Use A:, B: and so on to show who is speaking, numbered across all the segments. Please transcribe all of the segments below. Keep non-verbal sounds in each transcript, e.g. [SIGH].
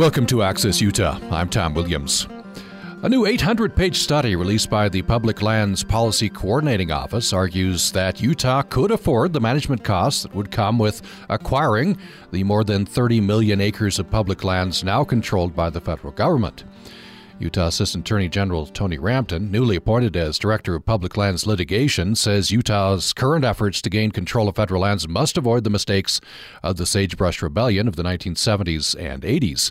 A: Welcome to Access Utah. I'm Tom Williams. A new 800 page study released by the Public Lands Policy Coordinating Office argues that Utah could afford the management costs that would come with acquiring the more than 30 million acres of public lands now controlled by the federal government. Utah Assistant Attorney General Tony Rampton, newly appointed as Director of Public Lands Litigation, says Utah's current efforts to gain control of federal lands must avoid the mistakes of the Sagebrush Rebellion of the 1970s and 80s.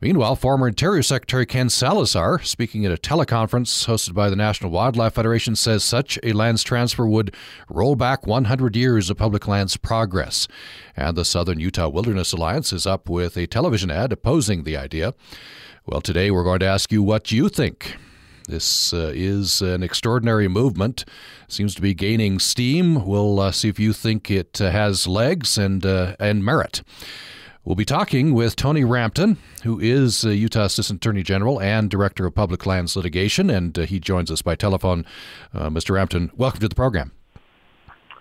A: Meanwhile, former Interior Secretary Ken Salazar, speaking at a teleconference hosted by the National Wildlife Federation, says such a lands transfer would roll back 100 years of public lands progress. And the Southern Utah Wilderness Alliance is up with a television ad opposing the idea. Well, today we're going to ask you what you think. This uh, is an extraordinary movement. Seems to be gaining steam. We'll uh, see if you think it uh, has legs and uh, and merit. We'll be talking with Tony Rampton, who is Utah Assistant Attorney General and Director of Public Lands Litigation, and uh, he joins us by telephone. Uh, Mr. Rampton, welcome to the program.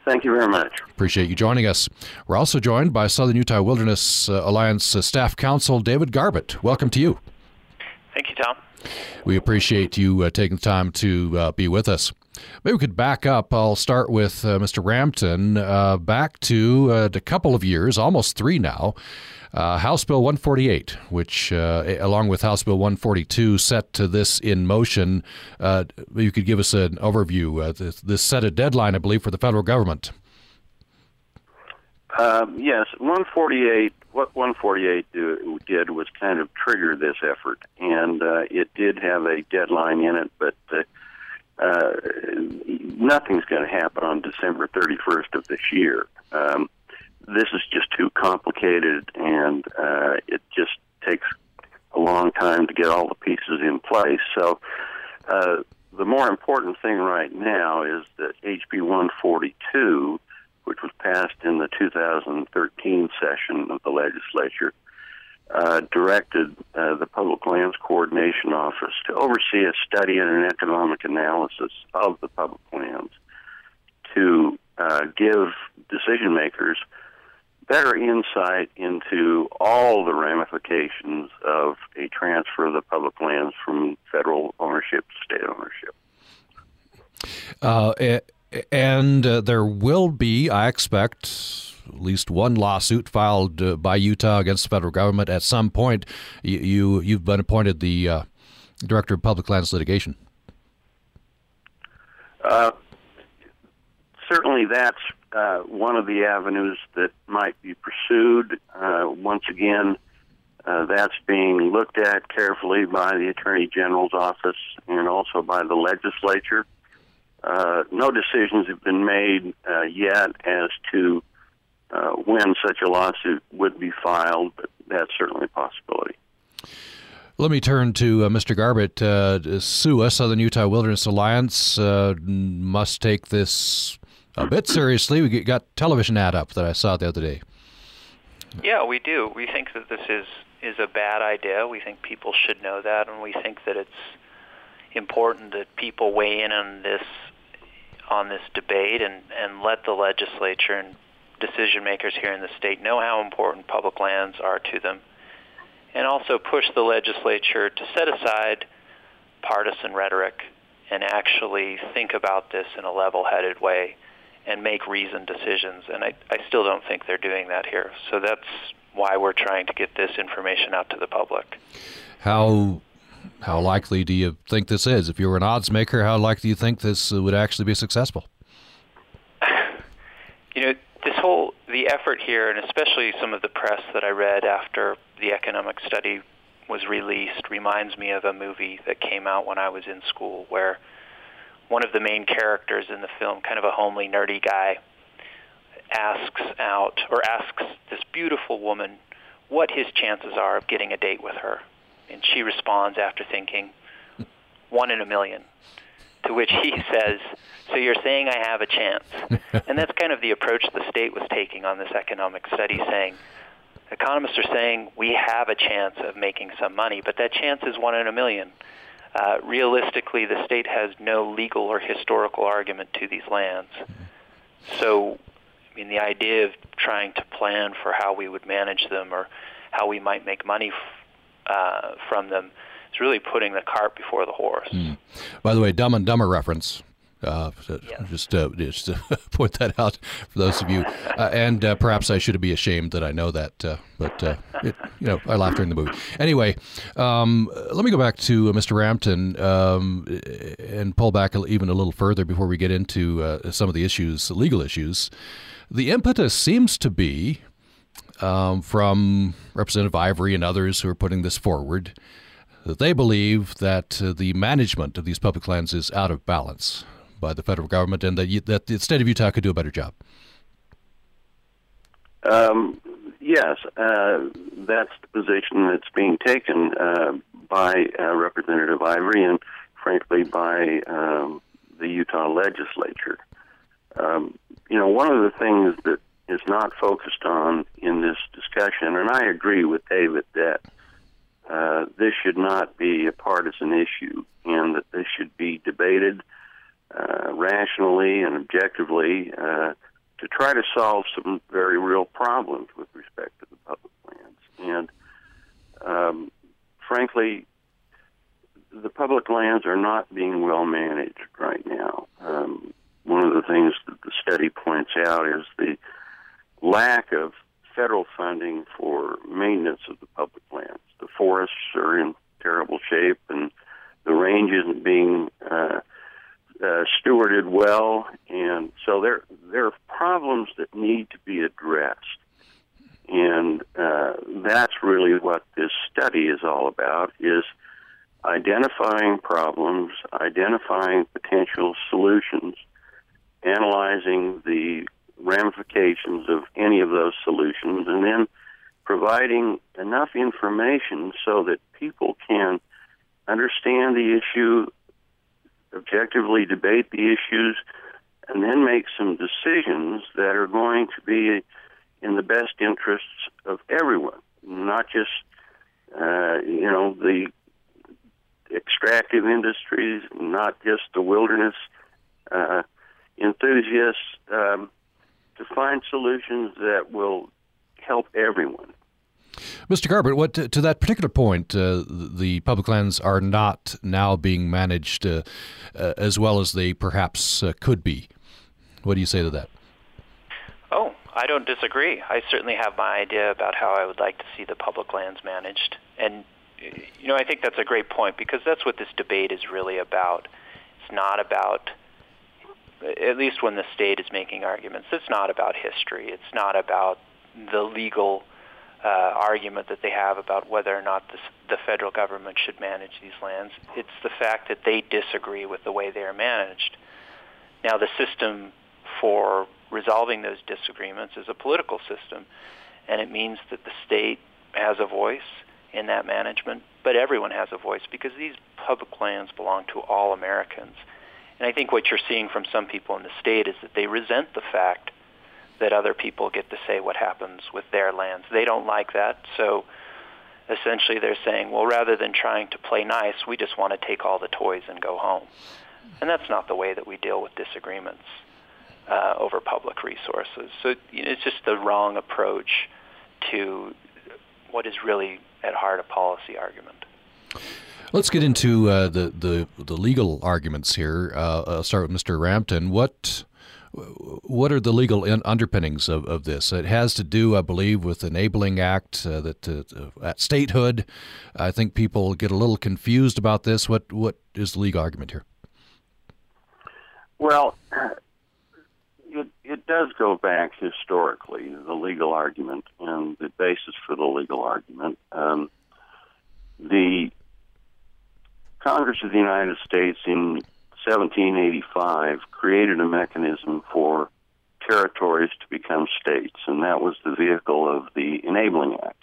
B: Thank you very much.
A: Appreciate you joining us. We're also joined by Southern Utah Wilderness Alliance Staff Counsel David Garbett. Welcome to you.
C: Thank you, Tom.
A: We appreciate you uh, taking the time to uh, be with us. Maybe we could back up. I'll start with uh, Mr. Rampton. Uh, back to uh, a couple of years, almost three now. Uh, House Bill 148, which, along with House Bill 142, set to this in motion. you could give us an overview. This, this set a deadline, I believe, for the federal government.
B: Um, yes, 148. What 148 do, did was kind of trigger this effort, and uh, it did have a deadline in it, but uh, uh, nothing's going to happen on December 31st of this year. Um, this is just too complicated, and uh, it just takes a long time to get all the pieces in place. So. Uh, the more important thing right now is that HB 142 which was passed in the 2013 session of the legislature, uh, directed uh, the Public Lands Coordination Office to oversee a study and an economic analysis of the public lands to uh, give decision makers better insight into all the ramifications of a transfer of the public lands from federal ownership to state ownership.
A: Uh, and uh, there will be, I expect, at least one lawsuit filed uh, by Utah against the federal government at some point. You, you have been appointed the uh, director of public lands litigation.
B: Uh, certainly, that's uh, one of the avenues that might be pursued. Uh, once again, that's being looked at carefully by the attorney general's office and also by the legislature. Uh, no decisions have been made uh, yet as to uh, when such a lawsuit would be filed, but that's certainly a possibility.
A: Let me turn to uh, Mr. Garbett. Uh, SUWA, Southern Utah Wilderness Alliance, uh, must take this a bit seriously. We got television ad up that I saw the other day.
C: Yeah, we do. We think that this is is a bad idea. We think people should know that, and we think that it's important that people weigh in on this on this debate and, and let the legislature and decision makers here in the state know how important public lands are to them, and also push the legislature to set aside partisan rhetoric and actually think about this in a level-headed way and make reasoned decisions. And I, I still don't think they're doing that here. So that's why we're trying to get this information out to the public.
A: How how likely do you think this is? If you were an odds maker, how likely do you think this would actually be successful? [SIGHS]
C: You know, this whole the effort here, and especially some of the press that I read after the economic study was released, reminds me of a movie that came out when I was in school, where one of the main characters in the film, kind of a homely, nerdy guy, asks out or asks this beautiful woman what his chances are of getting a date with her and she responds after thinking, one in a million. To which he [LAUGHS] says, so you're saying I have a chance. [LAUGHS] and that's kind of the approach the state was taking on this economic study, saying, economists are saying we have a chance of making some money, but that chance is one in a million. Uh, realistically, the state has no legal or historical argument to these lands. So, I mean, the idea of trying to plan for how we would manage them or how we might make money uh, from them is really putting the cart before the horse. Mm.
A: By the way, Dumb and Dumber reference. Uh, yes. Just uh, just to [LAUGHS] point that out for those of you, uh, and uh, perhaps I should be ashamed that I know that, uh, but uh, it, you know I laughed during the movie. Anyway, um, let me go back to Mr. Rampton um, and pull back even a little further before we get into some of the issues, legal issues. The impetus seems to be um, from Representative Ivory and others who are putting this forward that they believe that uh, the management of these public lands is out of balance by the federal government and that, you, that the state of Utah could do a better job.
B: Um, yes, uh, that's the position that's being taken uh, by uh, Representative Ivory and, frankly, by um, the Utah legislature. Um, you know, one of the things that is not focused on in this discussion, and I agree with David that uh, this should not be a partisan issue and that this should be debated uh, rationally and objectively uh, to try to solve some very real problems with respect to the public lands. And um, frankly, the public lands are not being well managed right now. Um, one of the things that the study points out is the lack of federal funding for maintenance of the public lands. The forests are in terrible shape, and the range isn't being uh, uh, stewarded well, and so there there are problems that need to be addressed, and uh, that's really what this study is all about: is identifying problems, identifying potential solutions, analyzing the ramifications of any of those solutions, and then providing enough information so that people can understand the issue, objectively debate the issues, and then make some decisions that are going to be in the best interests of everyone, not just uh, you know the extractive industries, not just the wilderness uh, enthusiasts. Um, to find solutions that will help everyone.
A: Mr. Garbett, what to, to that particular point, uh, the public lands are not now being managed uh, uh, as well as they perhaps uh, could be. What do you say to that?
C: Oh, I don't disagree. I certainly have my idea about how I would like to see the public lands managed, and you know I think that's a great point because that's what this debate is really about. It's not about at least when the state is making arguments, it's not about history. It's not about the legal uh, argument that they have about whether or not the, the federal government should manage these lands. It's the fact that they disagree with the way they are managed. Now, the system for resolving those disagreements is a political system, and it means that the state has a voice in that management, but everyone has a voice because these public lands belong to all Americans. And I think what you're seeing from some people in the state is that they resent the fact that other people get to say what happens with their lands. They don't like that. So essentially they're saying, well, rather than trying to play nice, we just want to take all the toys and go home. And that's not the way that we deal with disagreements uh, over public resources. So you know, it's just the wrong approach to what is really at heart a policy argument.
A: Let's get into uh, the, the the legal arguments here. Uh, I'll start with Mr. Rampton. What what are the legal underpinnings of, of this? It has to do, I believe, with the enabling act uh, that uh, at statehood. I think people get a little confused about this. What what is the legal argument here?
B: Well, it it does go back historically the legal argument and the basis for the legal argument. Um, the Congress of the United States in 1785 created a mechanism for territories to become states, and that was the vehicle of the Enabling Acts.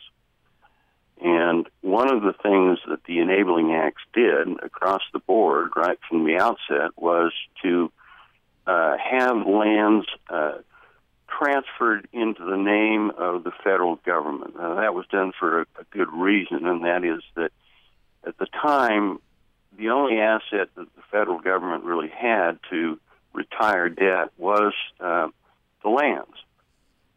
B: And one of the things that the Enabling Acts did across the board, right from the outset, was to uh, have lands uh, transferred into the name of the federal government. Now, that was done for a, a good reason, and that is that at the time, the only asset that the federal government really had to retire debt was uh, the lands.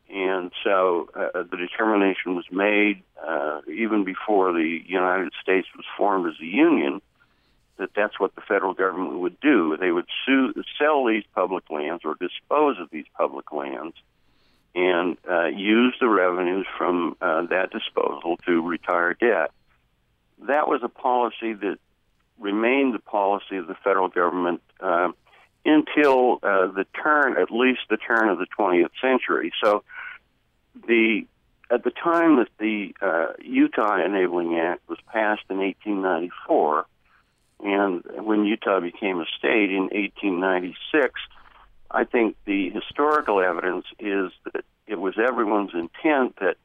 B: And so uh, the determination was made uh, even before the United States was formed as a union that that's what the federal government would do. They would sue, sell these public lands or dispose of these public lands and uh, use the revenues from uh, that disposal to retire debt. That was a policy that remained the policy of the federal government uh, until uh, the turn, at least the turn of the 20th century. So, the at the time that the uh, Utah Enabling Act was passed in 1894, and when Utah became a state in 1896, I think the historical evidence is that it was everyone's intent that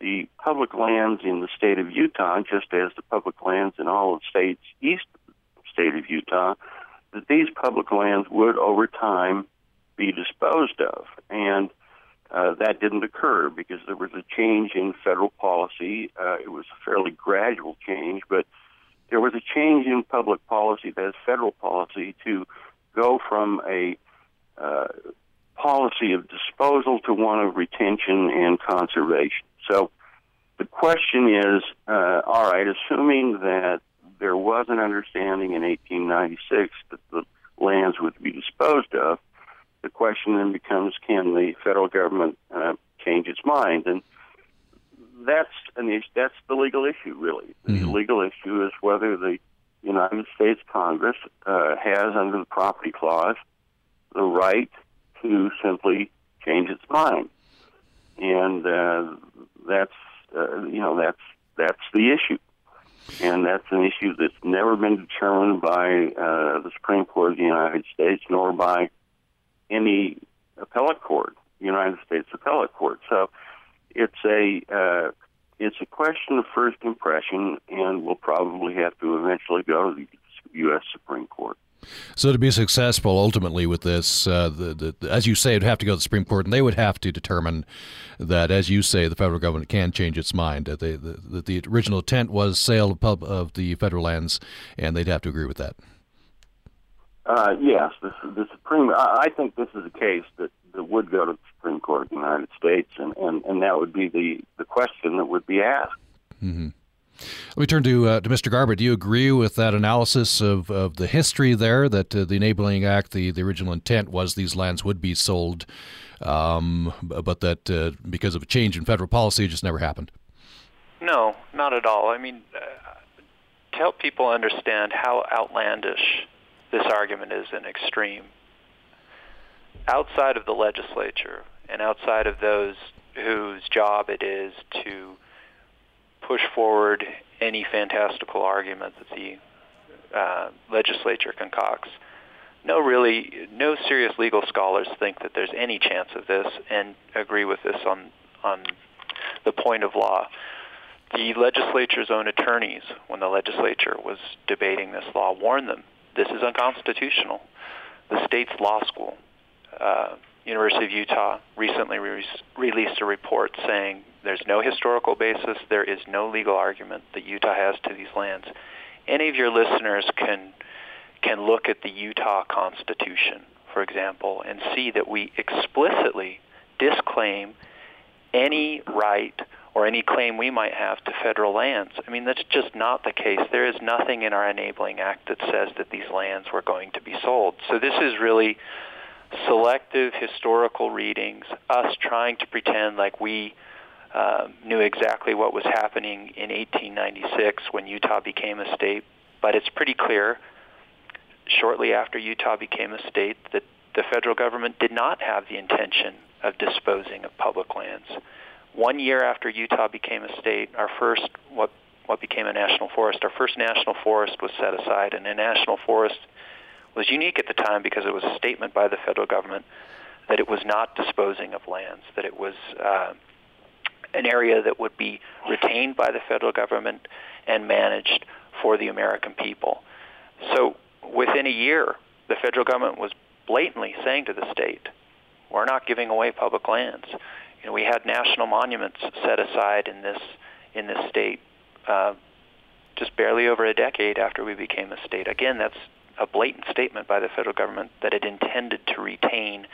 B: the public lands in the state of Utah, just as the public lands in all of the states east of the state of Utah, that these public lands would over time be disposed of. And uh, that didn't occur because there was a change in federal policy. Uh, it was a fairly gradual change, but there was a change in public policy, that is federal policy, to go from a uh, policy of disposal to one of retention and conservation. So the question is, uh, all right, assuming that there was an understanding in 1896 that the lands would be disposed of, the question then becomes, can the federal government uh, change its mind? And that's an issue, that's the legal issue, really. The mm-hmm. legal issue is whether the United States Congress uh, has, under the property clause, the right to simply change its mind, and uh, that's uh, you know that's that's the issue, and that's an issue that's never been determined by uh, the Supreme Court of the United States nor by any appellate court, United States appellate court. So it's a uh, it's a question of first impression, and we'll probably have to eventually go to the U.S. Supreme Court.
A: So to be successful ultimately with this, uh, the, the, as you say, it would have to go to the Supreme Court, and they would have to determine that, as you say, the federal government can change its mind. That the, the, the original intent was sale of, pub, of the federal lands, and they'd have to agree with that.
B: Uh, yes, the, the Supreme. I think this is a case that, that would go to the Supreme Court of the United States, and, and, and that would be the, the question that would be asked.
A: Mm-hmm. Let me turn to uh, to Mr. Garbett. Do you agree with that analysis of, of the history there? That uh, the Enabling Act, the, the original intent was these lands would be sold, um, but that uh, because of a change in federal policy, it just never happened.
C: No, not at all. I mean, uh, to help people understand how outlandish this argument is an extreme. Outside of the legislature and outside of those whose job it is to push forward any fantastical argument that the uh, legislature concocts, no really, no serious legal scholars think that there's any chance of this and agree with this on on the point of law. The legislature's own attorneys, when the legislature was debating this law, warned them this is unconstitutional. The state's law school, uh, University of Utah, recently re- released a report saying there's no historical basis, there is no legal argument that Utah has to these lands. Any of your listeners can can look at the Utah Constitution, for example, and see that we explicitly disclaim any right or any claim we might have to federal lands. I mean, that's just not the case. There is nothing in our Enabling Act that says that these lands were going to be sold. So this is really selective historical readings, us trying to pretend like we uh, knew exactly what was happening in 1896 when Utah became a state. But it's pretty clear shortly after Utah became a state that the federal government did not have the intention of disposing of public lands one year after Utah became a state, our first what what became a national forest, our first national forest was set aside, and a national forest was unique at the time because it was a statement by the federal government that it was not disposing of lands, that it was uh, an area that would be retained by the federal government and managed for the American people. So within a year, the federal government was blatantly saying to the state, we're not giving away public lands you know, we had national monuments set aside in this in this state uh, just barely over a decade after we became a state. Again, that's a blatant statement by the federal government that it intended to retain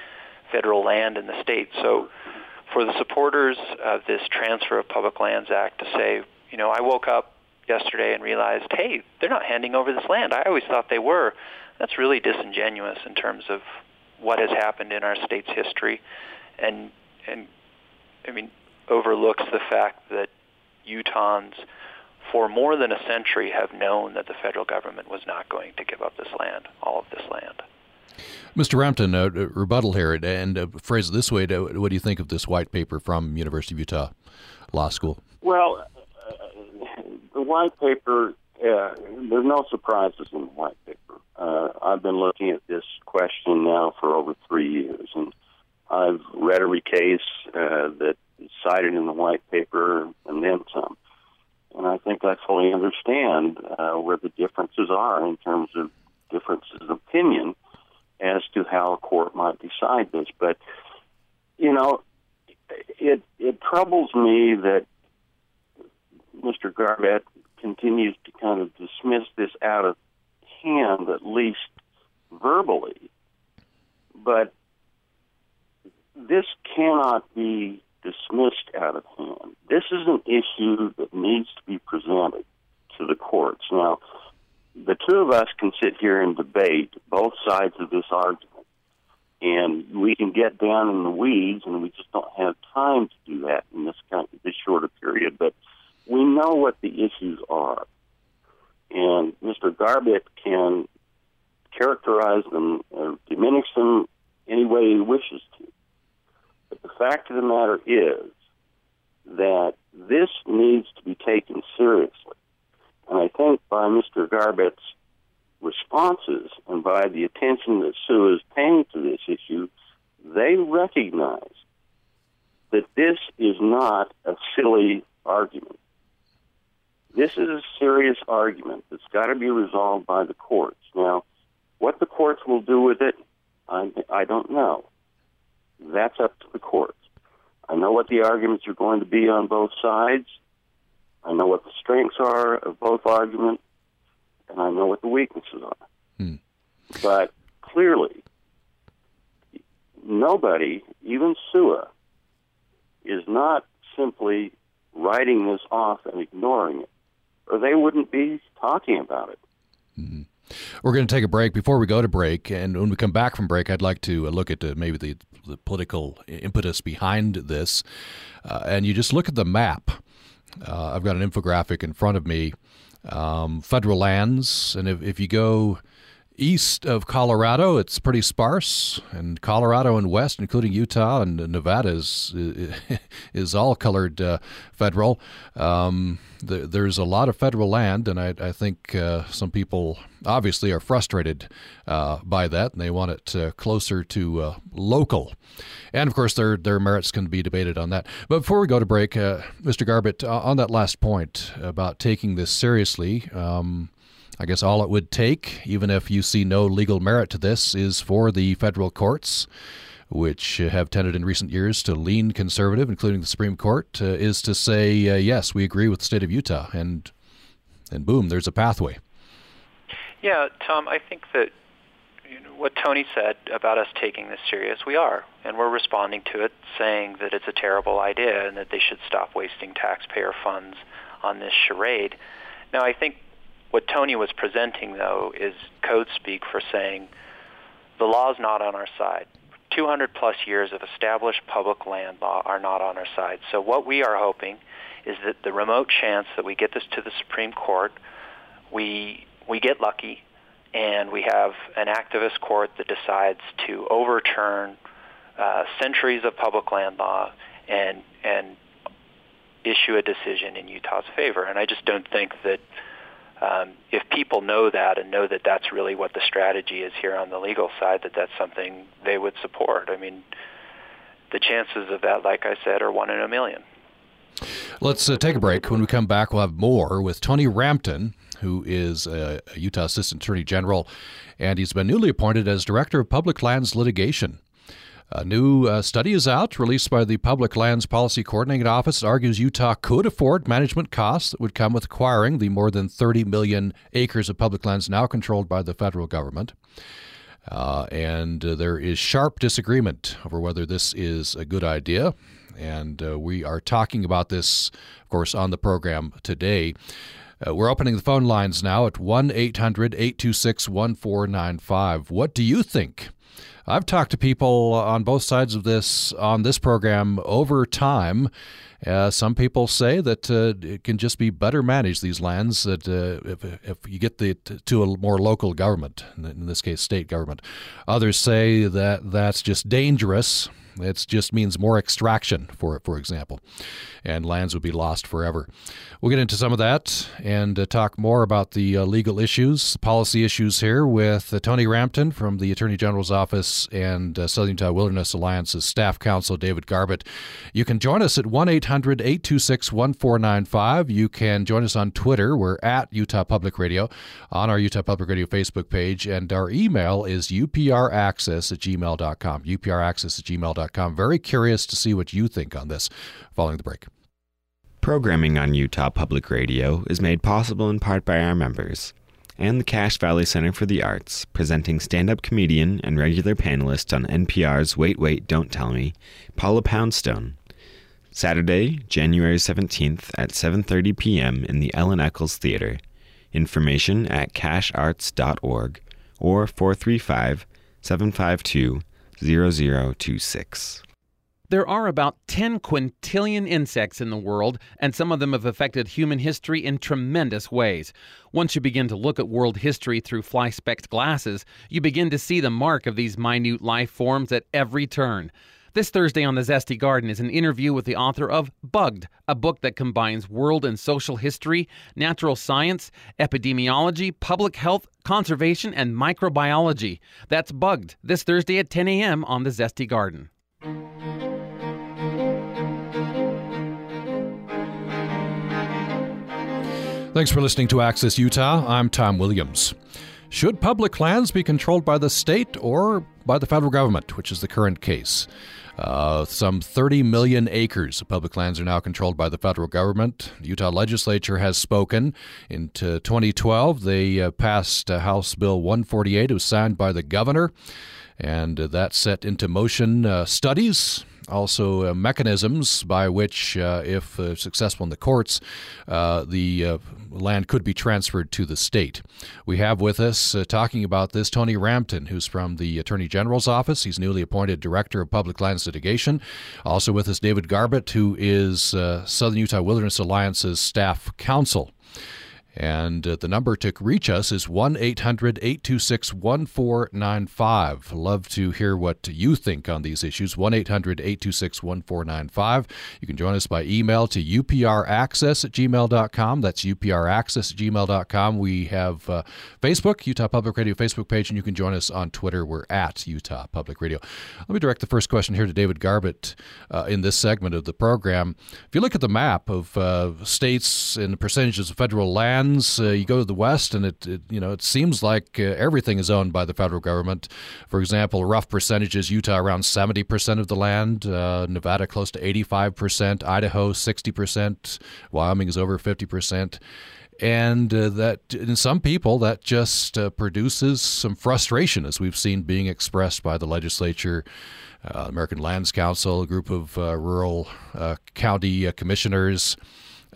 C: federal land in the state. So, for the supporters of this Transfer of Public Lands Act to say, you know, I woke up yesterday and realized, hey, they're not handing over this land. I always thought they were. That's really disingenuous in terms of what has happened in our state's history, and and I mean overlooks the fact that Utahns for more than a century have known that the federal government was not going to give up this land, all of this land.
A: Mr. Rampton, uh, rebuttal here, and uh, phrase it this way: What do you think of this white paper from University of Utah Law School?
B: Well, uh, the white paper. Uh, there's no surprises in the white paper. Uh, I've been looking at this question now for over three years, and I've read every case uh, that is cited in the white paper and then some. And I think I fully understand uh, where the differences are in terms of differences of opinion as to how a court might decide this. But you know, it it troubles me that Mr. Garbett continues to kind of dismiss this out of hand, at least verbally. But this cannot be dismissed out of hand. This is an issue that needs to be presented to the courts. Now, the two of us can sit here and debate both sides of this argument, and we can get down in the weeds, and we just don't have time to do that in this kind of, this shorter period. But we know what the issues are, and Mr. Garbett can characterize them or diminish them any way he wishes to. The fact of the matter is that this needs to be taken seriously. And I think by Mr. Garbett's responses and by the attention that Sue is paying to this issue, they recognize that this is not a silly argument. This is a serious argument that's got to be resolved by the courts. Now, what the courts will do with it, I, I don't know. That's up to the courts. I know what the arguments are going to be on both sides. I know what the strengths are of both arguments, and I know what the weaknesses are. Hmm. But clearly, nobody, even SUWA, is not simply writing this off and ignoring it, or they wouldn't be talking about it.
A: Mm-hmm. We're going to take a break. Before we go to break, and when we come back from break, I'd like to uh, look at uh, maybe the, the, political impetus behind this. Uh, and you just look at the map. Uh, I've got an infographic in front of me. Um, federal lands, and if, if you go east of Colorado, it's pretty sparse, and Colorado and west, including Utah and Nevada, is [LAUGHS] is all colored uh, federal. Um, the, there's a lot of federal land, and I, I think uh, some people obviously are frustrated uh, by that, and they want it uh, closer to uh, local. And of course, their their merits can be debated on that. But before we go to break, uh, Mr. Garbett, on that last point about taking this seriously. Um, I guess all it would take, even if you see no legal merit to this, is for the federal courts, which have tended in recent years to lean conservative, including the Supreme Court, uh, is to say, uh, yes, we agree with the state of Utah, and and boom, there's a pathway.
C: Yeah, Tom, I think that you know, what Tony said about us taking this serious, we are, and we're responding to it, saying that it's a terrible idea and that they should stop wasting taxpayer funds on this charade. Now, I think what Tony was presenting, though, is code speak for saying the law is not on our side. 200 plus years of established public land law are not on our side. So what we are hoping is that the remote chance that we get this to the Supreme Court, we we get lucky, and we have an activist court that decides to overturn uh, centuries of public land law and and issue a decision in Utah's favor. And I just don't think that um, if people know that and know that that's really what the strategy is here on the legal side, that that's something they would support. I mean, the chances of that, like I said, are one in a million.
A: Let's uh, take a break. When we come back, we'll have more with Tony Rampton, who is a Utah Assistant Attorney General, and he's been newly appointed as Director of Public Lands Litigation. A new uh, study is out, released by the Public Lands Policy Coordinating Office. Argues Utah could afford management costs that would come with acquiring the more than 30 million acres of public lands now controlled by the federal government. Uh, and uh, there is sharp disagreement over whether this is a good idea. And uh, we are talking about this, of course, on the program today. Uh, we're opening the phone lines now at 1 800 826 1495. What do you think? I've talked to people on both sides of this on this program over time. Uh, some people say that uh, it can just be better managed these lands that uh, if, if you get the to a more local government, in this case, state government. Others say that that's just dangerous it just means more extraction, for for example, and lands would be lost forever. We'll get into some of that and uh, talk more about the uh, legal issues, policy issues here with uh, Tony Rampton from the Attorney General's Office and uh, Southern Utah Wilderness Alliance's staff counsel, David Garbett. You can join us at 1 800 826 1495. You can join us on Twitter. We're at Utah Public Radio on our Utah Public Radio Facebook page, and our email is upraccess at gmail.com. upraccess at gmail.com. I'm very curious to see what you think on this following the break.
D: Programming on Utah Public Radio is made possible in part by our members and the Cache Valley Center for the Arts, presenting stand-up comedian and regular panelist on NPR's Wait Wait Don't Tell Me, Paula Poundstone. Saturday, January 17th at 7:30 p.m. in the Ellen Eccles Theater. Information at cachearts.org or 435 752 0026.
E: There are about 10 quintillion insects in the world, and some of them have affected human history in tremendous ways. Once you begin to look at world history through fly specked glasses, you begin to see the mark of these minute life forms at every turn. This Thursday on the Zesty Garden is an interview with the author of Bugged, a book that combines world and social history, natural science, epidemiology, public health, conservation, and microbiology. That's Bugged this Thursday at 10 a.m. on the Zesty Garden.
A: Thanks for listening to Access Utah. I'm Tom Williams. Should public lands be controlled by the state or by the federal government, which is the current case? Uh, some 30 million acres of public lands are now controlled by the federal government. The Utah legislature has spoken. In 2012, they uh, passed uh, House Bill 148. It was signed by the governor, and uh, that set into motion uh, studies also uh, mechanisms by which, uh, if uh, successful in the courts, the land could be transferred to the state. We have with us, talking about this, Tony Rampton, who's from the Attorney General's Office. He's newly appointed Director of Public Lands Litigation. Also with us, David Garbett, who is Southern Utah Wilderness Alliance's staff counsel. And uh, the number to reach us is 1 800 826 1495. Love to hear what you think on these issues. 1 800 826 1495. You can join us by email to upraccess at gmail.com. That's upraccess at gmail.com. We have uh, Facebook, Utah Public Radio Facebook page, and you can join us on Twitter. We're at Utah Public Radio. Let me direct the first question here to David Garbett uh, in this segment of the program. If you look at the map of uh, states and the percentages of federal land, uh, you go to the west, and it, it, you know it seems like uh, everything is owned by the federal government. For example, rough percentages: Utah around seventy percent of the land, uh, Nevada close to eighty-five percent, Idaho sixty percent, Wyoming is over fifty percent and uh, that in some people that just uh, produces some frustration as we've seen being expressed by the legislature uh, american lands council a group of uh, rural uh, county uh, commissioners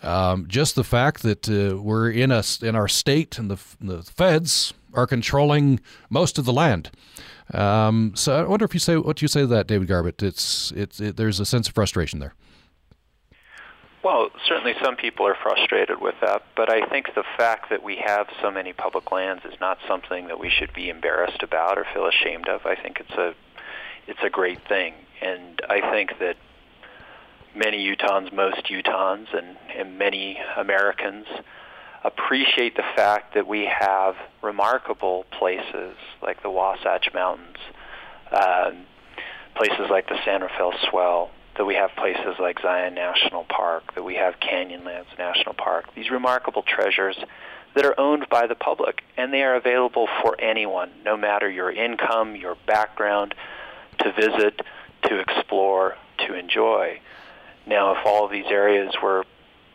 A: um, just the fact that uh, we're in a in our state and the the feds are controlling most of the land. Um, so I wonder if you say what you say to that, David Garbett. It's it's it, there's a sense of frustration there.
C: Well, certainly some people are frustrated with that, but I think the fact that we have so many public lands is not something that we should be embarrassed about or feel ashamed of. I think it's a it's a great thing, and I think that many Utahns, most Utahns, and, and many Americans appreciate the fact that we have remarkable places like the Wasatch Mountains, um, places like the San Rafael Swell, that we have places like Zion National Park, that we have Canyonlands National Park, these remarkable treasures that are owned by the public, and they are available for anyone, no matter your income, your background, to visit, to explore, to enjoy. Now, if all of these areas were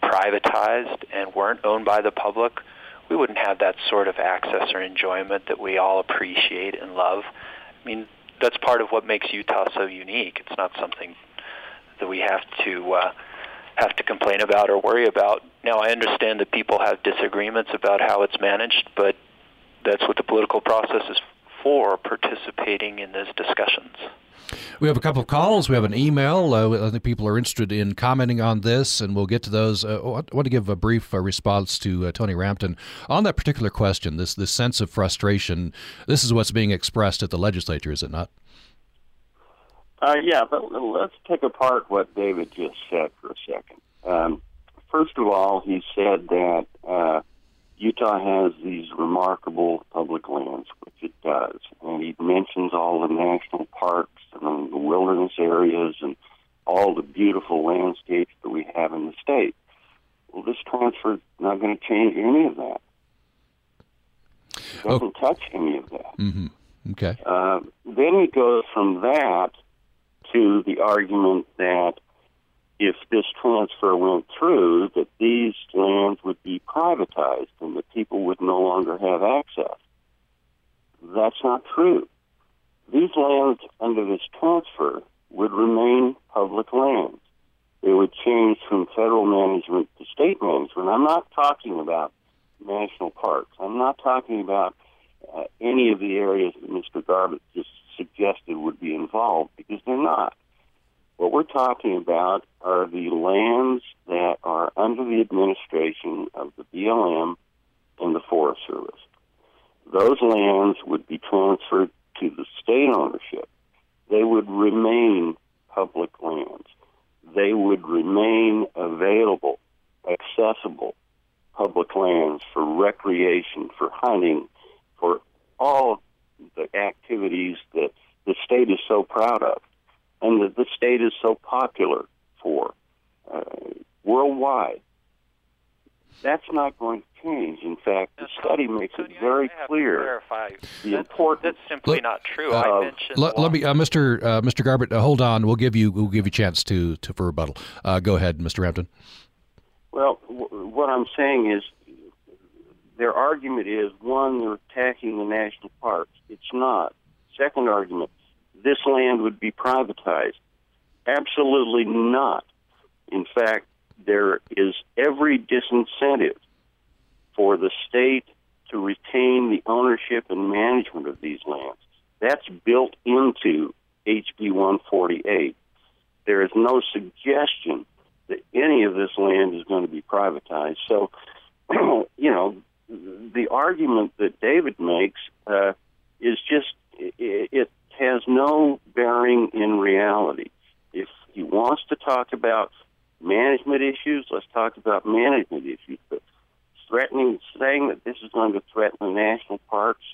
C: privatized and weren't owned by the public, we wouldn't have that sort of access or enjoyment that we all appreciate and love. I mean, that's part of what makes Utah so unique. It's not something that we have to uh, have to complain about or worry about. Now, I understand that people have disagreements about how it's managed, but that's what the political process is for, participating in those discussions.
A: We have a couple of calls. We have an email. Uh, I think people are interested in commenting on this, and we'll get to those. Uh, I want to give a brief uh, response to uh, Tony Rampton on that particular question. This this sense of frustration. This is what's being expressed at the legislature, is it not?
B: Uh, yeah, but let's take apart what David just said for a second. Um, first of all, he said that uh, Utah has these remarkable public lands, which it does, and he mentions all the national parks and the wilderness areas and all the beautiful landscapes that we have in the state. Well, this transfer is not going to change any of that. It doesn't oh. touch any of that.
A: Mm-hmm. Okay.
B: Uh, then he goes from that to the argument that if this transfer went through, that these lands would be privatized and that people would no longer have access. That's not true. These lands under this transfer would remain public lands. They would change from federal management to state management. I'm not talking about national parks. I'm not talking about uh, any of the areas that Mr. Garbett just suggested would be involved because they're not. What we're talking about are the lands that are under the administration of the BLM and the Forest Service. Those lands would be transferred to the state ownership. They would remain public lands. They would remain available, accessible public lands for recreation, for hunting, for all the activities that the state is so proud of and that the state is so popular for uh, worldwide. That's not going to change. In fact, the study makes it very clear the importance.
C: That's simply let, not true. Uh, I mentioned.
A: Let, let me, uh, Mr. Uh, Mr. Garbett, uh, hold on. We'll give you we'll give you a chance to to for rebuttal. Uh, go ahead, Mr. Rampton.
B: Well, w- what I'm saying is their argument is one, they're attacking the national parks. It's not. Second argument, this land would be privatized. Absolutely not. In fact, there is every disincentive for the state to retain the ownership and management of these lands. That's built into HB 148. There is no suggestion that any of this land is going to be privatized. So, [CLEARS THROAT] you know, the argument that David makes uh, is just it, it has no bearing in reality. If he wants to talk about management issues, let's talk about management issues. But threatening, saying that this is going to threaten the national parks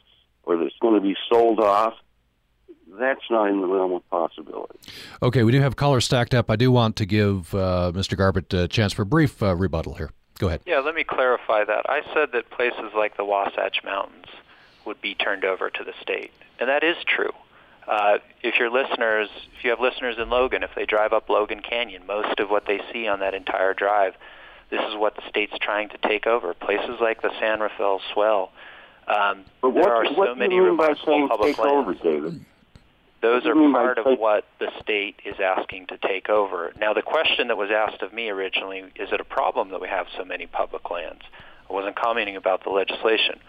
B: or that it's going to be sold off, that's not in the realm of possibility.
A: Okay, we do have callers stacked up. I do want to give uh, Mr. Garbett a chance for a brief uh, rebuttal here. Go ahead.
C: Yeah, let me clarify that. I said that places like the Wasatch Mountains would be turned over to the state, and that is true. Uh, if your listeners, if you have listeners in Logan, if they drive up Logan Canyon, most of what they see on that entire drive, this is what the state's trying to take over. Places like the San Rafael Swell. Um,
B: but
C: what,
B: there
C: are
B: what
C: so many remarkable public
B: lands.
C: Over,
B: David?
C: Those are part of what the state is asking to take over. Now, the question that was asked of me originally is it a problem that we have so many public lands? I wasn't commenting about the legislation.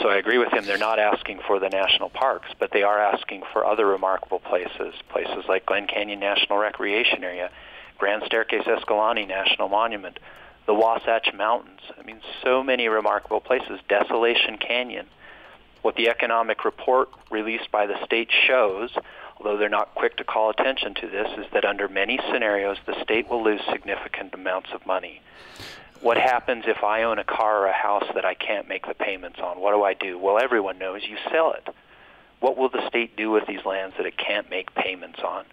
C: So I agree with him. They're not asking for the national parks, but they are asking for other remarkable places, places like Glen Canyon National Recreation Area, Grand Staircase Escalante National Monument, the Wasatch Mountains. I mean, so many remarkable places. Desolation Canyon. What the economic report released by the state shows, although they're not quick to call attention to this, is that under many scenarios, the state will lose significant amounts of money. What happens if I own a car or a house that I can't make the payments on? What do I do? Well, everyone knows you sell it. What will the state do with these lands that it can't make payments on?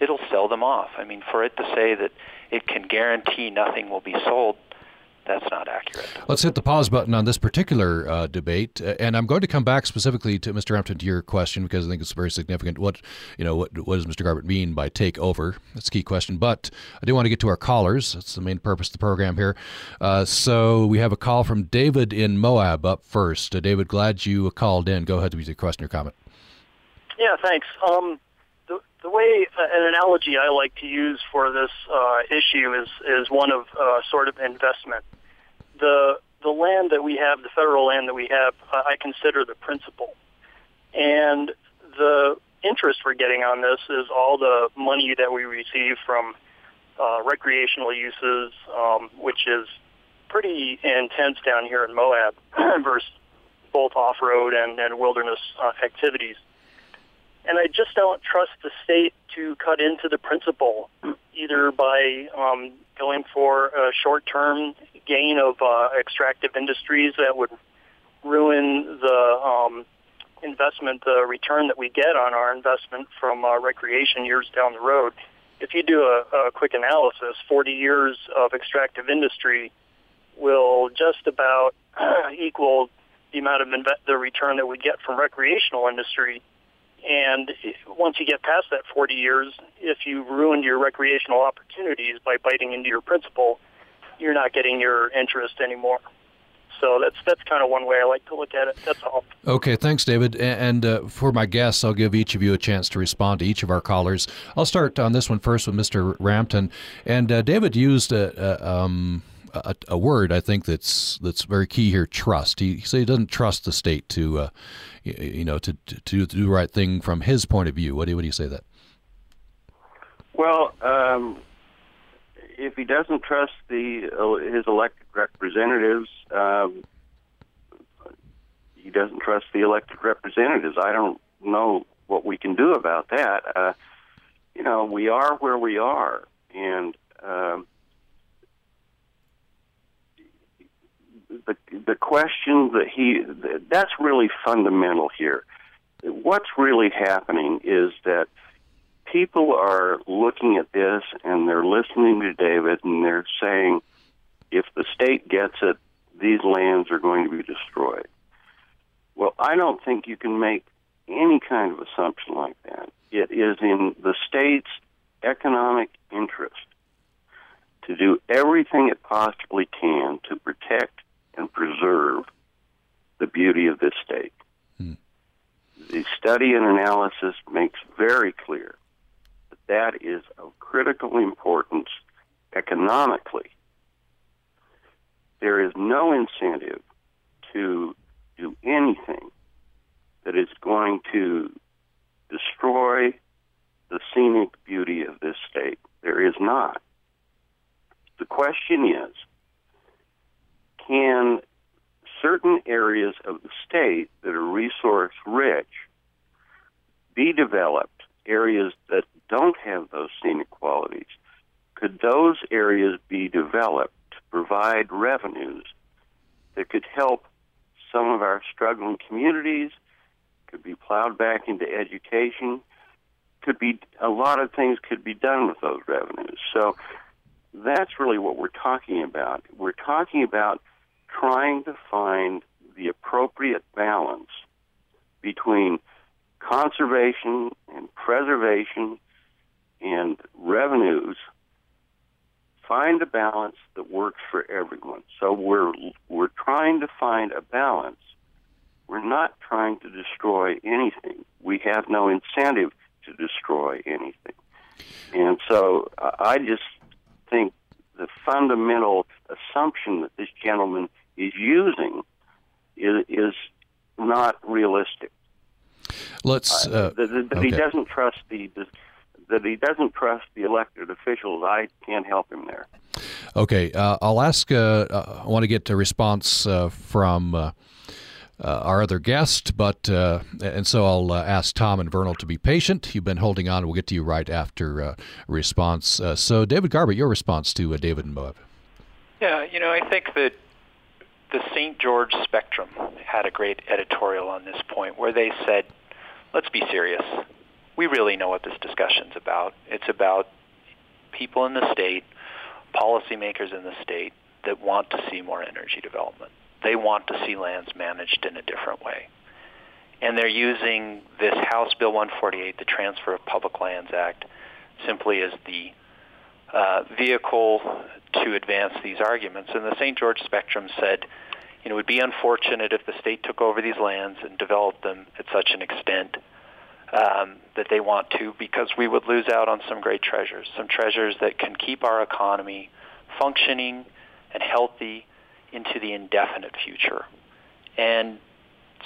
C: It'll sell them off. I mean, for it to say that it can guarantee nothing will be sold, that's not accurate.
A: Let's hit the pause button on this particular uh, debate, uh, and I'm going to come back specifically to Mr. Rampton to your question because I think it's very significant. What you know, what, what does Mr. Garbett mean by take over? That's a key question. But I do want to get to our callers. That's the main purpose of the program here. Uh, so we have a call from David in Moab up first. Uh, David, glad you called in. Go ahead with your question or comment.
F: Yeah, thanks. Um, the way uh, an analogy I like to use for this uh, issue is is one of uh, sort of investment. The the land that we have, the federal land that we have, uh, I consider the principal, and the interest we're getting on this is all the money that we receive from uh, recreational uses, um, which is pretty intense down here in Moab [CLEARS THROAT] versus both off-road and, and wilderness uh, activities. And I just don't trust the state to cut into the principal, either by um, going for a short-term gain of uh, extractive industries that would ruin the um, investment, the return that we get on our investment from uh, recreation years down the road. If you do a, a quick analysis, 40 years of extractive industry will just about [CLEARS THROAT] equal the amount of inve- the return that we get from recreational industry. And once you get past that 40 years, if you ruined your recreational opportunities by biting into your principal, you're not getting your interest anymore. So that's that's kind of one way I like to look at it. That's all.
A: Okay, thanks, David. And uh, for my guests, I'll give each of you a chance to respond to each of our callers. I'll start on this one first with Mr. Rampton. And uh, David used a, um, a, a, word I think that's that's very key here. Trust. He, he said he doesn't trust the state to, uh, you know, to, to, to do the right thing from his point of view. What do you, what do you say that?
B: Well, um, if he doesn't trust the uh, his elected representatives, um, he doesn't trust the elected representatives. I don't know what we can do about that. Uh, you know, we are where we are, and um, the the question that he that's really fundamental here. What's really happening is that people are looking at this and they're listening to David and they're saying, if the state gets it, these lands are going to be destroyed. Well, I don't think you can make any kind of assumption like that. It is in the state's economic interest to do everything it possibly can to protect and preserve the beauty of this state. Hmm. The study and analysis makes very clear that that is of critical importance economically. There is no incentive to do anything that is going to destroy the scenic beauty of this state. There is not. The question is can certain areas of the state that are resource rich be developed, areas that don't have those scenic qualities? Could those areas be developed to provide revenues that could help some of our struggling communities, could be plowed back into education, could be a lot of things could be done with those revenues. So that's really what we're talking about. We're talking about trying to find the appropriate balance between conservation and preservation and revenues find a balance that works for everyone. So we're we're trying to find a balance. We're not trying to destroy anything. We have no incentive to destroy anything. And so uh, i just think the fundamental assumption that this gentleman is using is, is not realistic.
A: Let's uh,
B: that, that okay. he doesn't trust the, the that he doesn't trust the elected officials. I can't help him there.
A: Okay, uh, I'll ask. Uh, uh I want to get a response uh, from uh, our other guest, but and so I'll ask Tom and Vernal to be patient. You've been holding on. We'll get to you right after a response. so, David Garbett, your response to David and Moab.
C: Yeah, you know, I think that the St. George Spectrum had a great editorial on this point where they said, let's be serious. We really know what this discussion's about. It's about people in the state, policymakers in the state that want to see more energy development. They want to see lands managed in a different way. And they're using this House Bill 148, the Transfer of Public Lands Act, simply as the uh, vehicle to advance these arguments. And the St. George Spectrum said, you know, it would be unfortunate if the state took over these lands and developed them at such an extent um, that they want to because we would lose out on some great treasures, some treasures that can keep our economy functioning and healthy into the indefinite future. And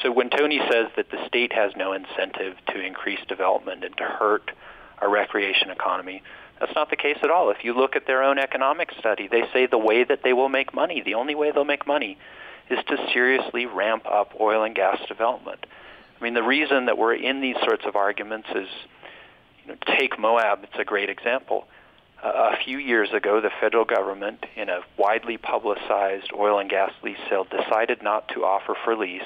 C: so when Tony says that the state has no incentive to increase development and to hurt our recreation economy, that's not the case at all. If you look at their own economic study, they say the way that they will make money, the only way they'll make money, is to seriously ramp up oil and gas development. I mean, the reason that we're in these sorts of arguments is, you know, take Moab, it's a great example. Uh, a few years ago, the federal government, in a widely publicized oil and gas lease sale, decided not to offer for lease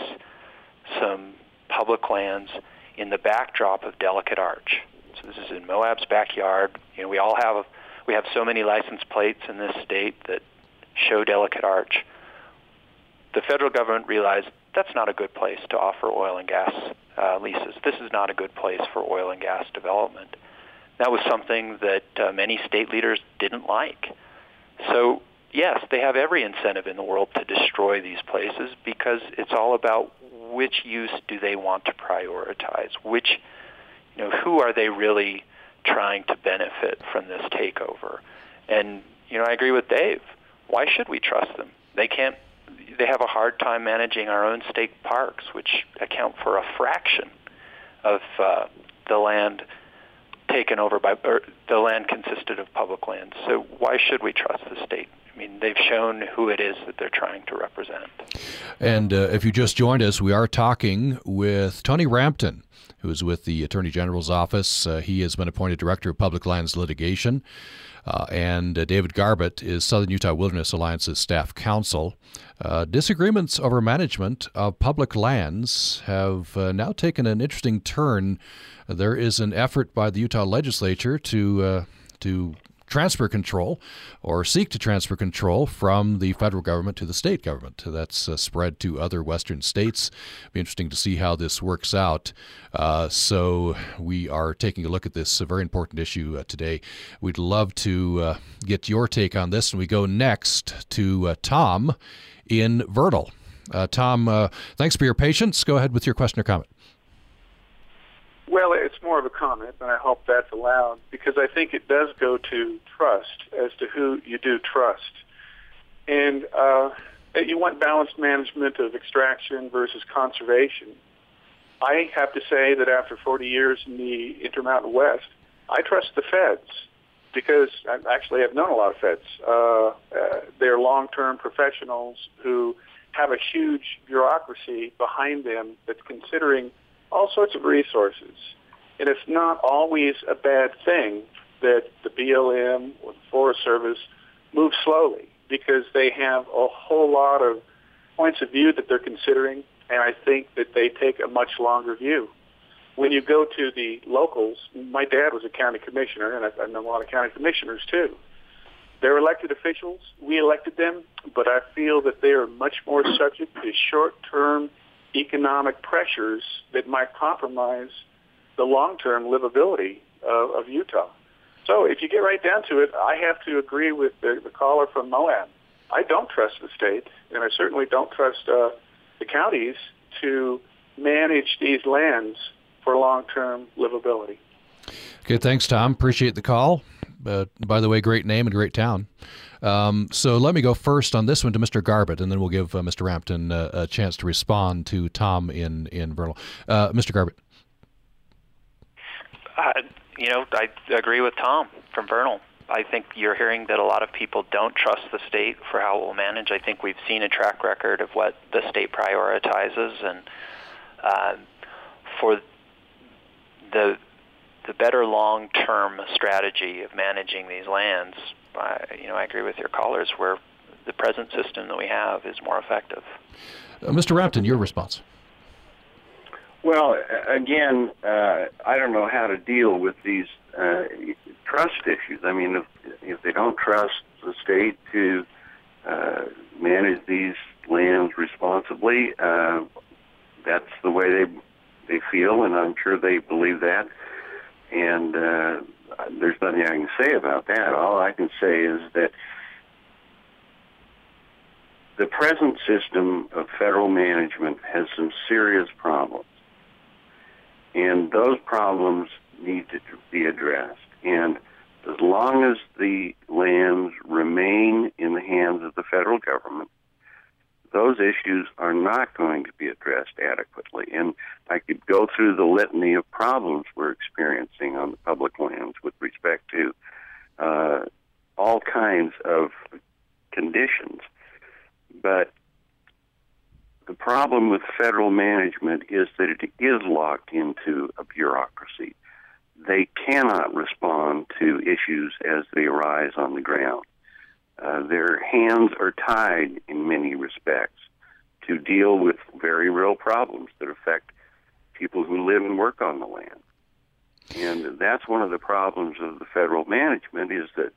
C: some public lands in the backdrop of Delicate Arch. So this is in Moab's backyard. You know, we all have we have so many license plates in this state that show Delicate Arch. The federal government realized that's not a good place to offer oil and gas uh, leases. This is not a good place for oil and gas development. That was something that uh, many state leaders didn't like. So yes, they have every incentive in the world to destroy these places because it's all about which use do they want to prioritize, which, you know, who are they really trying to benefit from this takeover? And you know, I agree with Dave. Why should we trust them? They can't they have a hard time managing our own state parks, which account for a fraction of uh, the land taken over by the land consisted of public lands. So why should we trust the state? I mean, they've shown who it is that they're trying to represent.
A: And uh, if you just joined us, we are talking with Tony Rampton, who is with the Attorney General's office. Uh, he has been appointed Director of Public Lands Litigation. Uh, and uh, David Garbett is Southern Utah Wilderness Alliance's staff counsel. Uh, disagreements over management of public lands have uh, now taken an interesting turn. There is an effort by the Utah legislature to uh, to transfer control or seek to transfer control from the federal government to the state government. That's uh, spread to other western states. Be interesting to see how this works out. Uh, so we are taking a look at this very important issue uh, today. We'd love to uh, get your take on this, and we go next to uh, Tom in Vernal. Uh, Tom, thanks for your patience. Go ahead with your question or comment.
G: Well, it's more of a comment, and I hope that's allowed because I think it does go to trust as to who you do trust. And uh, you want balanced management of extraction versus conservation. I have to say that after 40 years in the Intermountain West, I trust the feds because I actually have known a lot of feds. Uh, uh, they're long-term professionals who have a huge bureaucracy behind them that's considering – all sorts of resources. And it's not always a bad thing that the BLM or the Forest Service move slowly because they have a whole lot of points of view that they're considering, and I think that they take a much longer view. When you go to the locals, my dad was a county commissioner, and I've known a lot of county commissioners too. They're elected officials. We elected them, but I feel that they are much more subject to short-term economic pressures that might compromise the long-term livability of, of Utah. So if you get right down to it, I have to agree with the, the caller from Moab. I don't trust the state, and I certainly don't trust uh, the counties to manage these lands for long-term livability.
A: Okay, thanks, Tom. Appreciate the call. Uh, by the way, great name and great town. Um, so let me go first on this one to Mr. Garbett, and then we'll give uh, Mr. Rampton uh, a chance to respond to Tom in in Vernal. Uh, Mr. Garbett.
C: you know, I agree with Tom from Vernal. I think you're hearing that a lot of people don't trust the state for how it will manage. I think we've seen a track record of what the state prioritizes, and uh, for the the better long-term strategy of managing these lands, I, you know, I agree with your callers where the present system that we have is more effective.
A: Uh, Mr. Rampton, your response.
B: Well, again, uh, I don't know how to deal with these uh, trust issues. I mean, if, if they don't trust the state to uh, manage these lands responsibly, uh, that's the way they they feel, and I'm sure they believe that. And uh, there's nothing I can say about that. All I can say is that the present system of federal management has some serious problems. And those problems need to be addressed. And as long as the lands remain in the hands of the federal government, those issues are not going to be addressed adequately. And I could go through the litany of problems we're experiencing on the public lands with respect to uh, all kinds of conditions. But the problem with federal management is that it is locked into a bureaucracy. They cannot respond to issues as they arise on the ground. Uh, their hands are tied in many respects to deal with very real problems that affect people who live and work on the land. And that's one of the problems of the federal management is that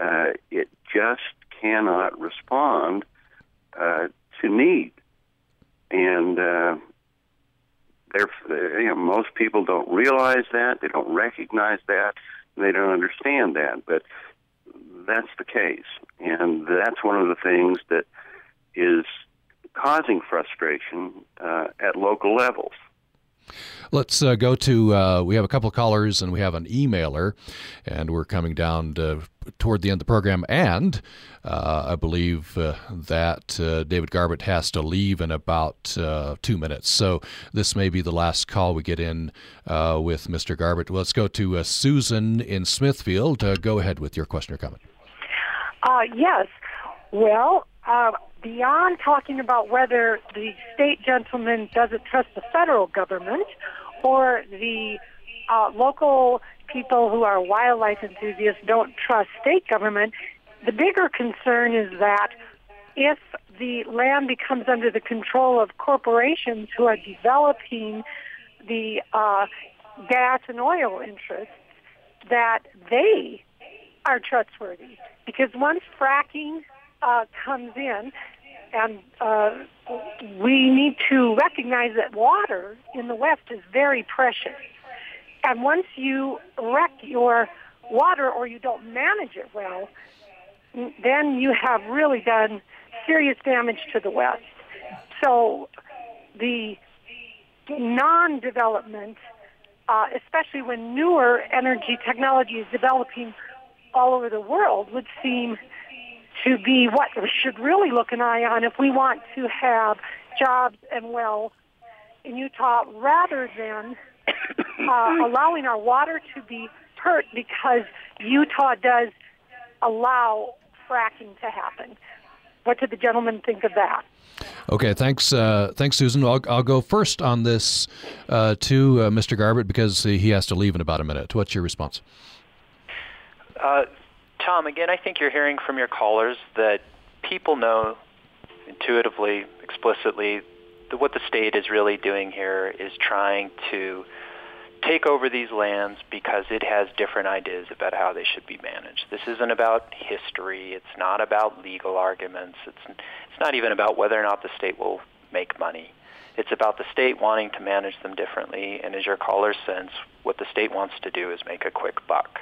B: uh, it just cannot respond uh, to need. And uh, you know, most people don't realize that, they don't recognize that, they don't understand that. But that's the case. And that's one of the things that is causing frustration uh, at local levels.
A: Let's uh, go to. Uh, we have a couple of callers and we have an emailer, and we're coming down to, toward the end of the program. And uh, I believe uh, that uh, David Garbett has to leave in about two minutes. So this may be the last call we get in with Mr. Garbett. Let's go to Susan in Smithfield. go ahead with your question or comment.
H: Yes. Well, beyond talking about whether the state gentleman doesn't trust the federal government or the uh, local people who are wildlife enthusiasts don't trust state government, the bigger concern is that if the land becomes under the control of corporations who are developing the uh, gas and oil interests, that they are trustworthy. Because once fracking uh, comes in, and uh, we need to recognize that water in the West is very precious. And once you wreck your water or you don't manage it well, then you have really done serious damage to the West. So the non-development, uh, especially when newer energy technology is developing all over the world, would seem to be what we should really look an eye on if we want to have jobs and wealth in Utah rather than [COUGHS] uh, allowing our water to be hurt because Utah does allow fracking to happen. What did the gentleman think of that?
A: Okay, thanks, uh, thanks, Susan. I'll, I'll go first on this uh, to uh, Mr. Garbett because he has to leave in about a minute. What's your response?
C: Uh, Tom, again, I think you're hearing from your callers that people know intuitively, explicitly, that what the state is really doing here is trying to take over these lands because it has different ideas about how they should be managed. This isn't about history. It's not about legal arguments. It's it's not even about whether or not the state will make money. It's about the state wanting to manage them differently, and as your caller sense, what the state wants to do is make a quick buck.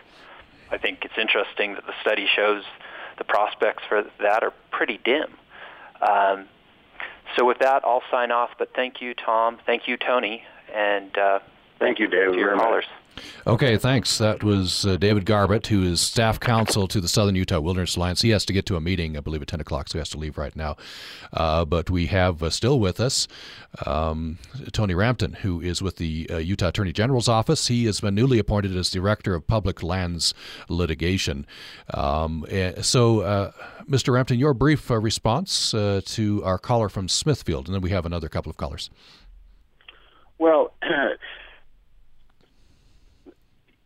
C: I think it's interesting that the study shows the prospects for that are pretty dim. Um, so with that, I'll sign off. But thank you, Tom. Thank you, Tony. And uh,
B: thank, thank you, David.
C: To your callers.
B: Much.
A: Okay, thanks. That was uh, David Garbett, who is staff counsel to the Southern Utah Wilderness Alliance. He has to get to a meeting, I believe, at 10 o'clock, so he has to leave right now. Uh, but we have uh, still with us um, Tony Rampton, who is with the uh, Utah Attorney General's office. He has been newly appointed as Director of Public Lands Litigation. Um, eh, so, uh, Mr. Rampton, your brief uh, response to our caller from Smithfield, and then we have another couple of callers.
B: Well, [CLEARS THROAT]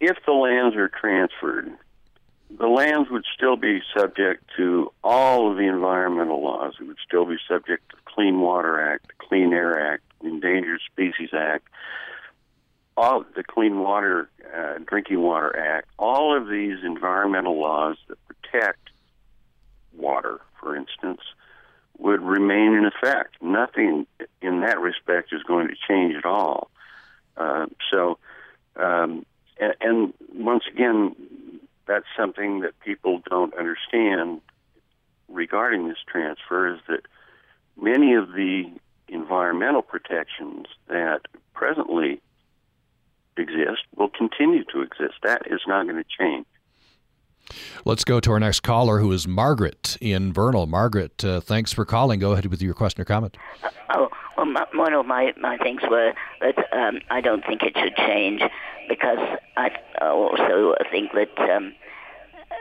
B: if the lands are transferred, the lands would still be subject to all of the environmental laws. It would still be subject to the Clean Water Act, the Clean Air Act, the Endangered Species Act, all the Clean Water uh, Drinking Water Act. All of these environmental laws that protect water, for instance, would remain in effect. Nothing in that respect is going to change at all. Uh, so. Um, and, and once again, that's something that people don't understand regarding this transfer is that many of the environmental protections that presently exist will continue to exist. That is not going to change.
A: Let's go to our next caller, who is Margaret in Vernal. Margaret, uh, thanks for calling. Go ahead with your question or comment.
I: Oh, well, my, one of my, my things were that um, I don't think it should change because I also think that um,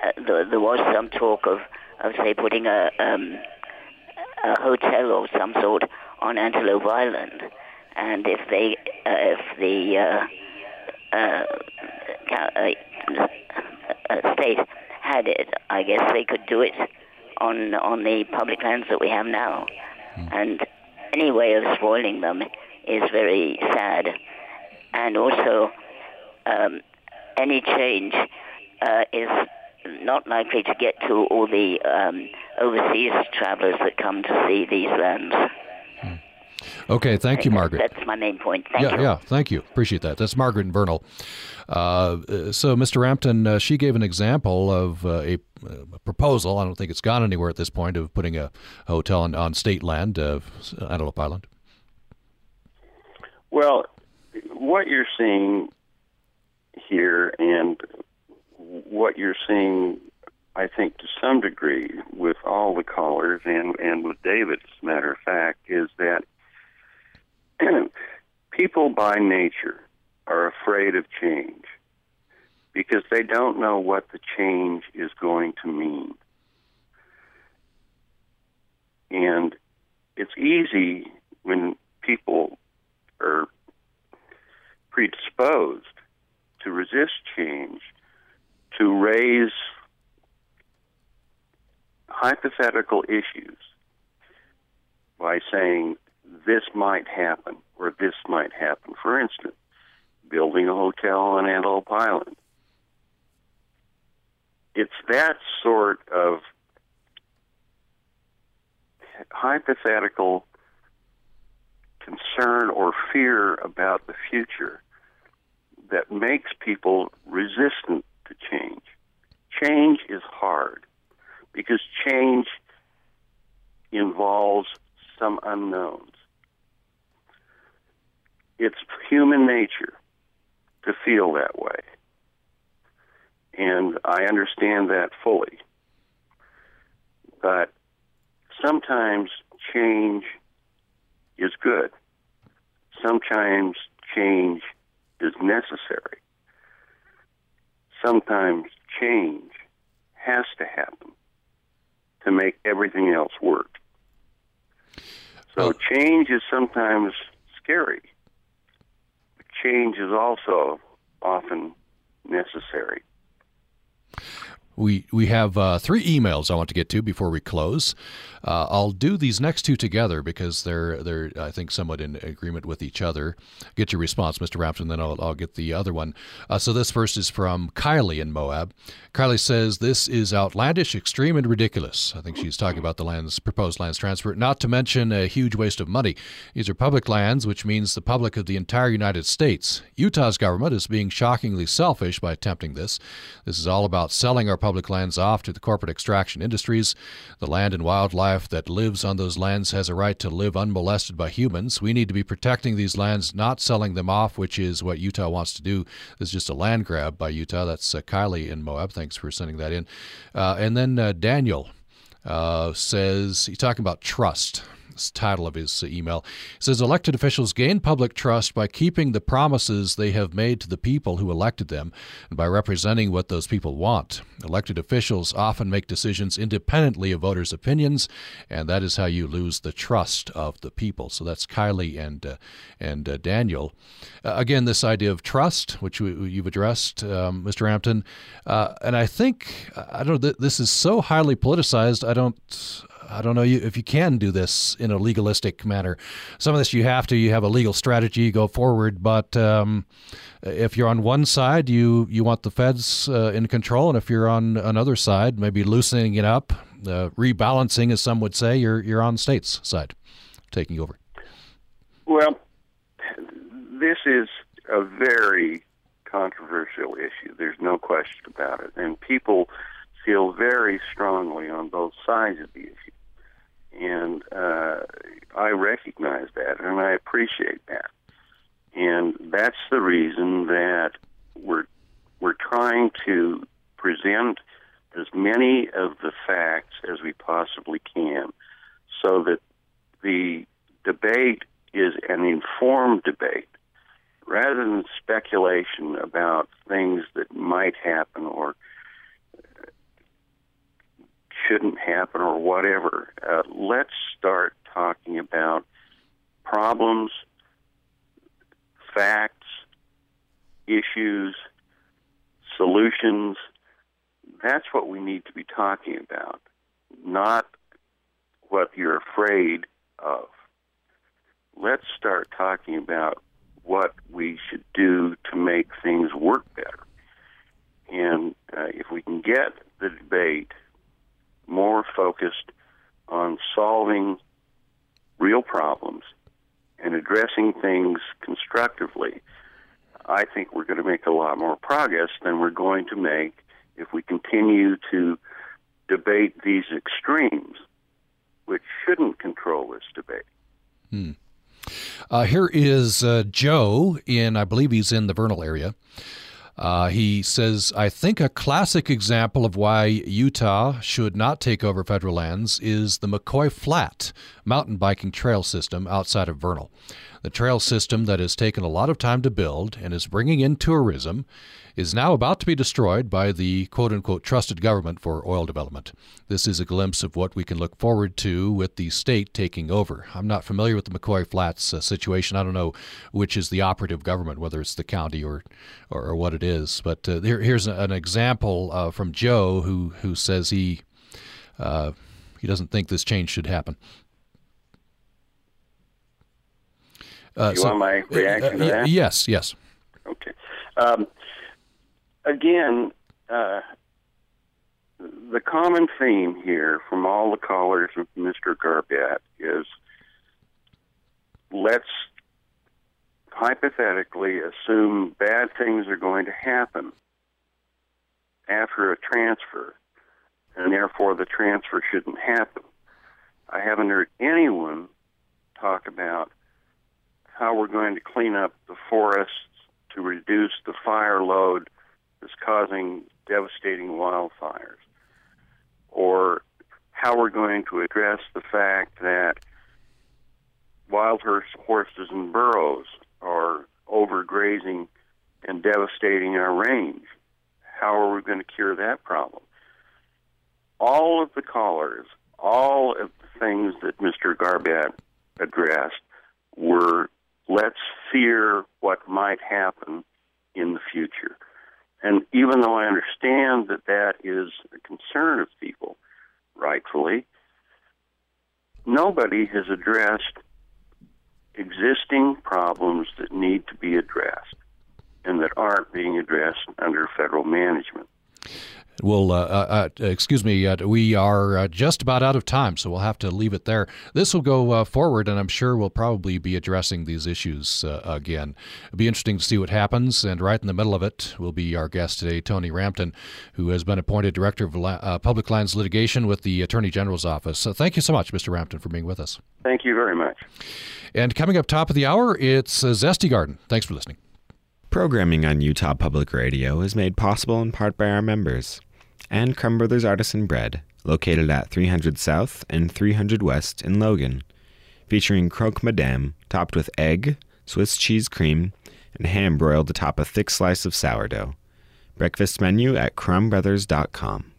I: uh, there, there, was some talk of, of say, putting a, um, a hotel or some sort on Antelope Island, and if they, uh, if the uh, uh, uh, state had it, I guess they could do it on on the public lands that we have now, mm. and any way of spoiling them is very sad, and also um, any change uh, is not likely to get to all the um, overseas travelers that come to see these lands.
A: Okay, thank you, Margaret.
I: That's my main point. Thank
A: yeah,
I: you.
A: yeah, thank you. Appreciate that. That's Margaret and Vernal. Uh, so, Mr. Rampton, uh, she gave an example of uh, a, a, proposal. I don't think it's gone anywhere at this point of putting a hotel on, on state land, of Antelope Island.
B: Well, what you're seeing here, and what you're seeing, I think, to some degree, with all the callers and and with David, matter of fact, is that [CLEARS THROAT] people by nature are afraid of change because they don't know what the change is going to mean. And it's easy when people are predisposed to resist change to raise hypothetical issues by saying this might happen or this might happen. For instance, building a hotel on Antelope Island. It's that sort of hypothetical concern or fear about the future that makes people resistant to change. Change is hard because change involves some unknowns. It's human nature to feel that way. And I understand that fully. But sometimes change is good. Sometimes change is necessary. Sometimes change has to happen to make everything else work. So oh. change is sometimes scary change is also often necessary.
A: We we have uh, three emails I want to get to before we close. Uh, I'll do these next two together because they're they're I think somewhat in agreement with each other. Get your response, Mr. Rampton, then I'll, I'll get the other one. Uh, so this first is from Kylie in Moab. Kylie says this is outlandish, extreme, and ridiculous. I think she's talking about the lands proposed lands transfer. Not to mention a huge waste of money. These are public lands, which means the public of the entire United States. Utah's government is being shockingly selfish by attempting this. This is all about selling our public lands off to the corporate extraction industries. The land and wildlife that lives on those lands has a right to live unmolested by humans. We need to be protecting these lands, not selling them off, which is what Utah wants to do. This is just a land grab by Utah. That's uh, Kylie in Moab. Thanks for sending that in. Uh, and then uh, Daniel uh, says he's talking about trust title of his email. It says elected officials gain public trust by keeping the promises they have made to the people who elected them and by representing what those people want. Elected officials often make decisions independently of voters' opinions, and that is how you lose the trust of the people. So that's Kylie and uh, and uh, Daniel. Uh, again, this idea of trust, which you, have addressed, um, Mr. Rampton, uh, and I think I don't. know. This is so highly politicized. I don't. I don't know if you can do this in a legalistic manner. Some of this you have to. You have a legal strategy, you go forward. But um, if you're on one side, you you want the feds uh, in control, and if you're on another side, maybe loosening it up, uh, rebalancing, as some would say, you're you're on state's side, taking over.
B: Well, this is a very controversial issue. There's no question about it, and people feel very strongly on both sides of the issue. And uh, I recognize that and I appreciate that. And that's the reason that we're we're trying to present as many of the facts as we possibly can so that the debate is an informed debate rather than speculation about things that might happen or shouldn't happen or whatever. Uh, let's start talking about problems, facts, issues, solutions. That's what we need to be talking about, not what you're afraid of. Let's start talking about what we should do to make things work better. And uh, if we can get the debate more focused on solving real problems and addressing things constructively, I think we're going to make a lot more progress than we're going to make if we continue to debate these extremes, which shouldn't control this debate.
A: Hmm. Uh, here is uh, Joe in, I believe he's in the Vernal area. Uh, he says, I think a classic example of why Utah should not take over federal lands is the McCoy Flat mountain biking trail system outside of Vernal. The trail system that has taken a lot of time to build and is bringing in tourism is now about to be destroyed by the quote unquote trusted government for oil development. This is a glimpse of what we can look forward to with the state taking over. I'm not familiar with the McCoy Flats uh, situation. I don't know which is the operative government, whether it's the county or, or, or what it is. But uh, here, here's an example uh, from Joe who, who says he, uh, he doesn't think this change should happen.
B: Uh, you so, want my reaction to that?
A: Yes, yes.
B: Okay. Um, again, uh, the common theme here from all the callers of Mr. Garbett is let's hypothetically assume bad things are going to happen after a transfer, and therefore the transfer shouldn't happen. I haven't heard anyone talk about how we're going to clean up the forests to reduce the fire load is causing devastating wildfires, or how we're going to address the fact that wild horses and burros are overgrazing and devastating our range. How are we going to cure that problem? All of the callers, all of the things that Mr. Garbett addressed were let's fear what might happen in the future. And even though I understand that that is a concern of people, rightfully, nobody has addressed existing problems that need to be addressed and that aren't being addressed under federal management.
A: Well, uh, uh, uh, excuse me, uh, we are uh, just about out of time, so we'll have to leave it there. This will go uh, forward, and I'm sure we'll probably be addressing these issues again. It'll be interesting to see what happens, and right in the middle of it will be our guest today, Tony Rampton, who has been appointed Director of La- Public Lands Litigation with the Attorney General's Office. So thank you so much, Mr. Rampton, for being with us.
B: Thank you very much.
A: And coming up top of the hour, it's Zesty Garden. Thanks for listening.
D: Programming on Utah Public Radio is made possible in part by our members and Crumb Brothers Artisan Bread, located at 300 South and 300 West in Logan, featuring croque madame topped with egg, Swiss cheese cream, and ham broiled atop a thick slice of sourdough. Breakfast menu at crumbbrothers.com.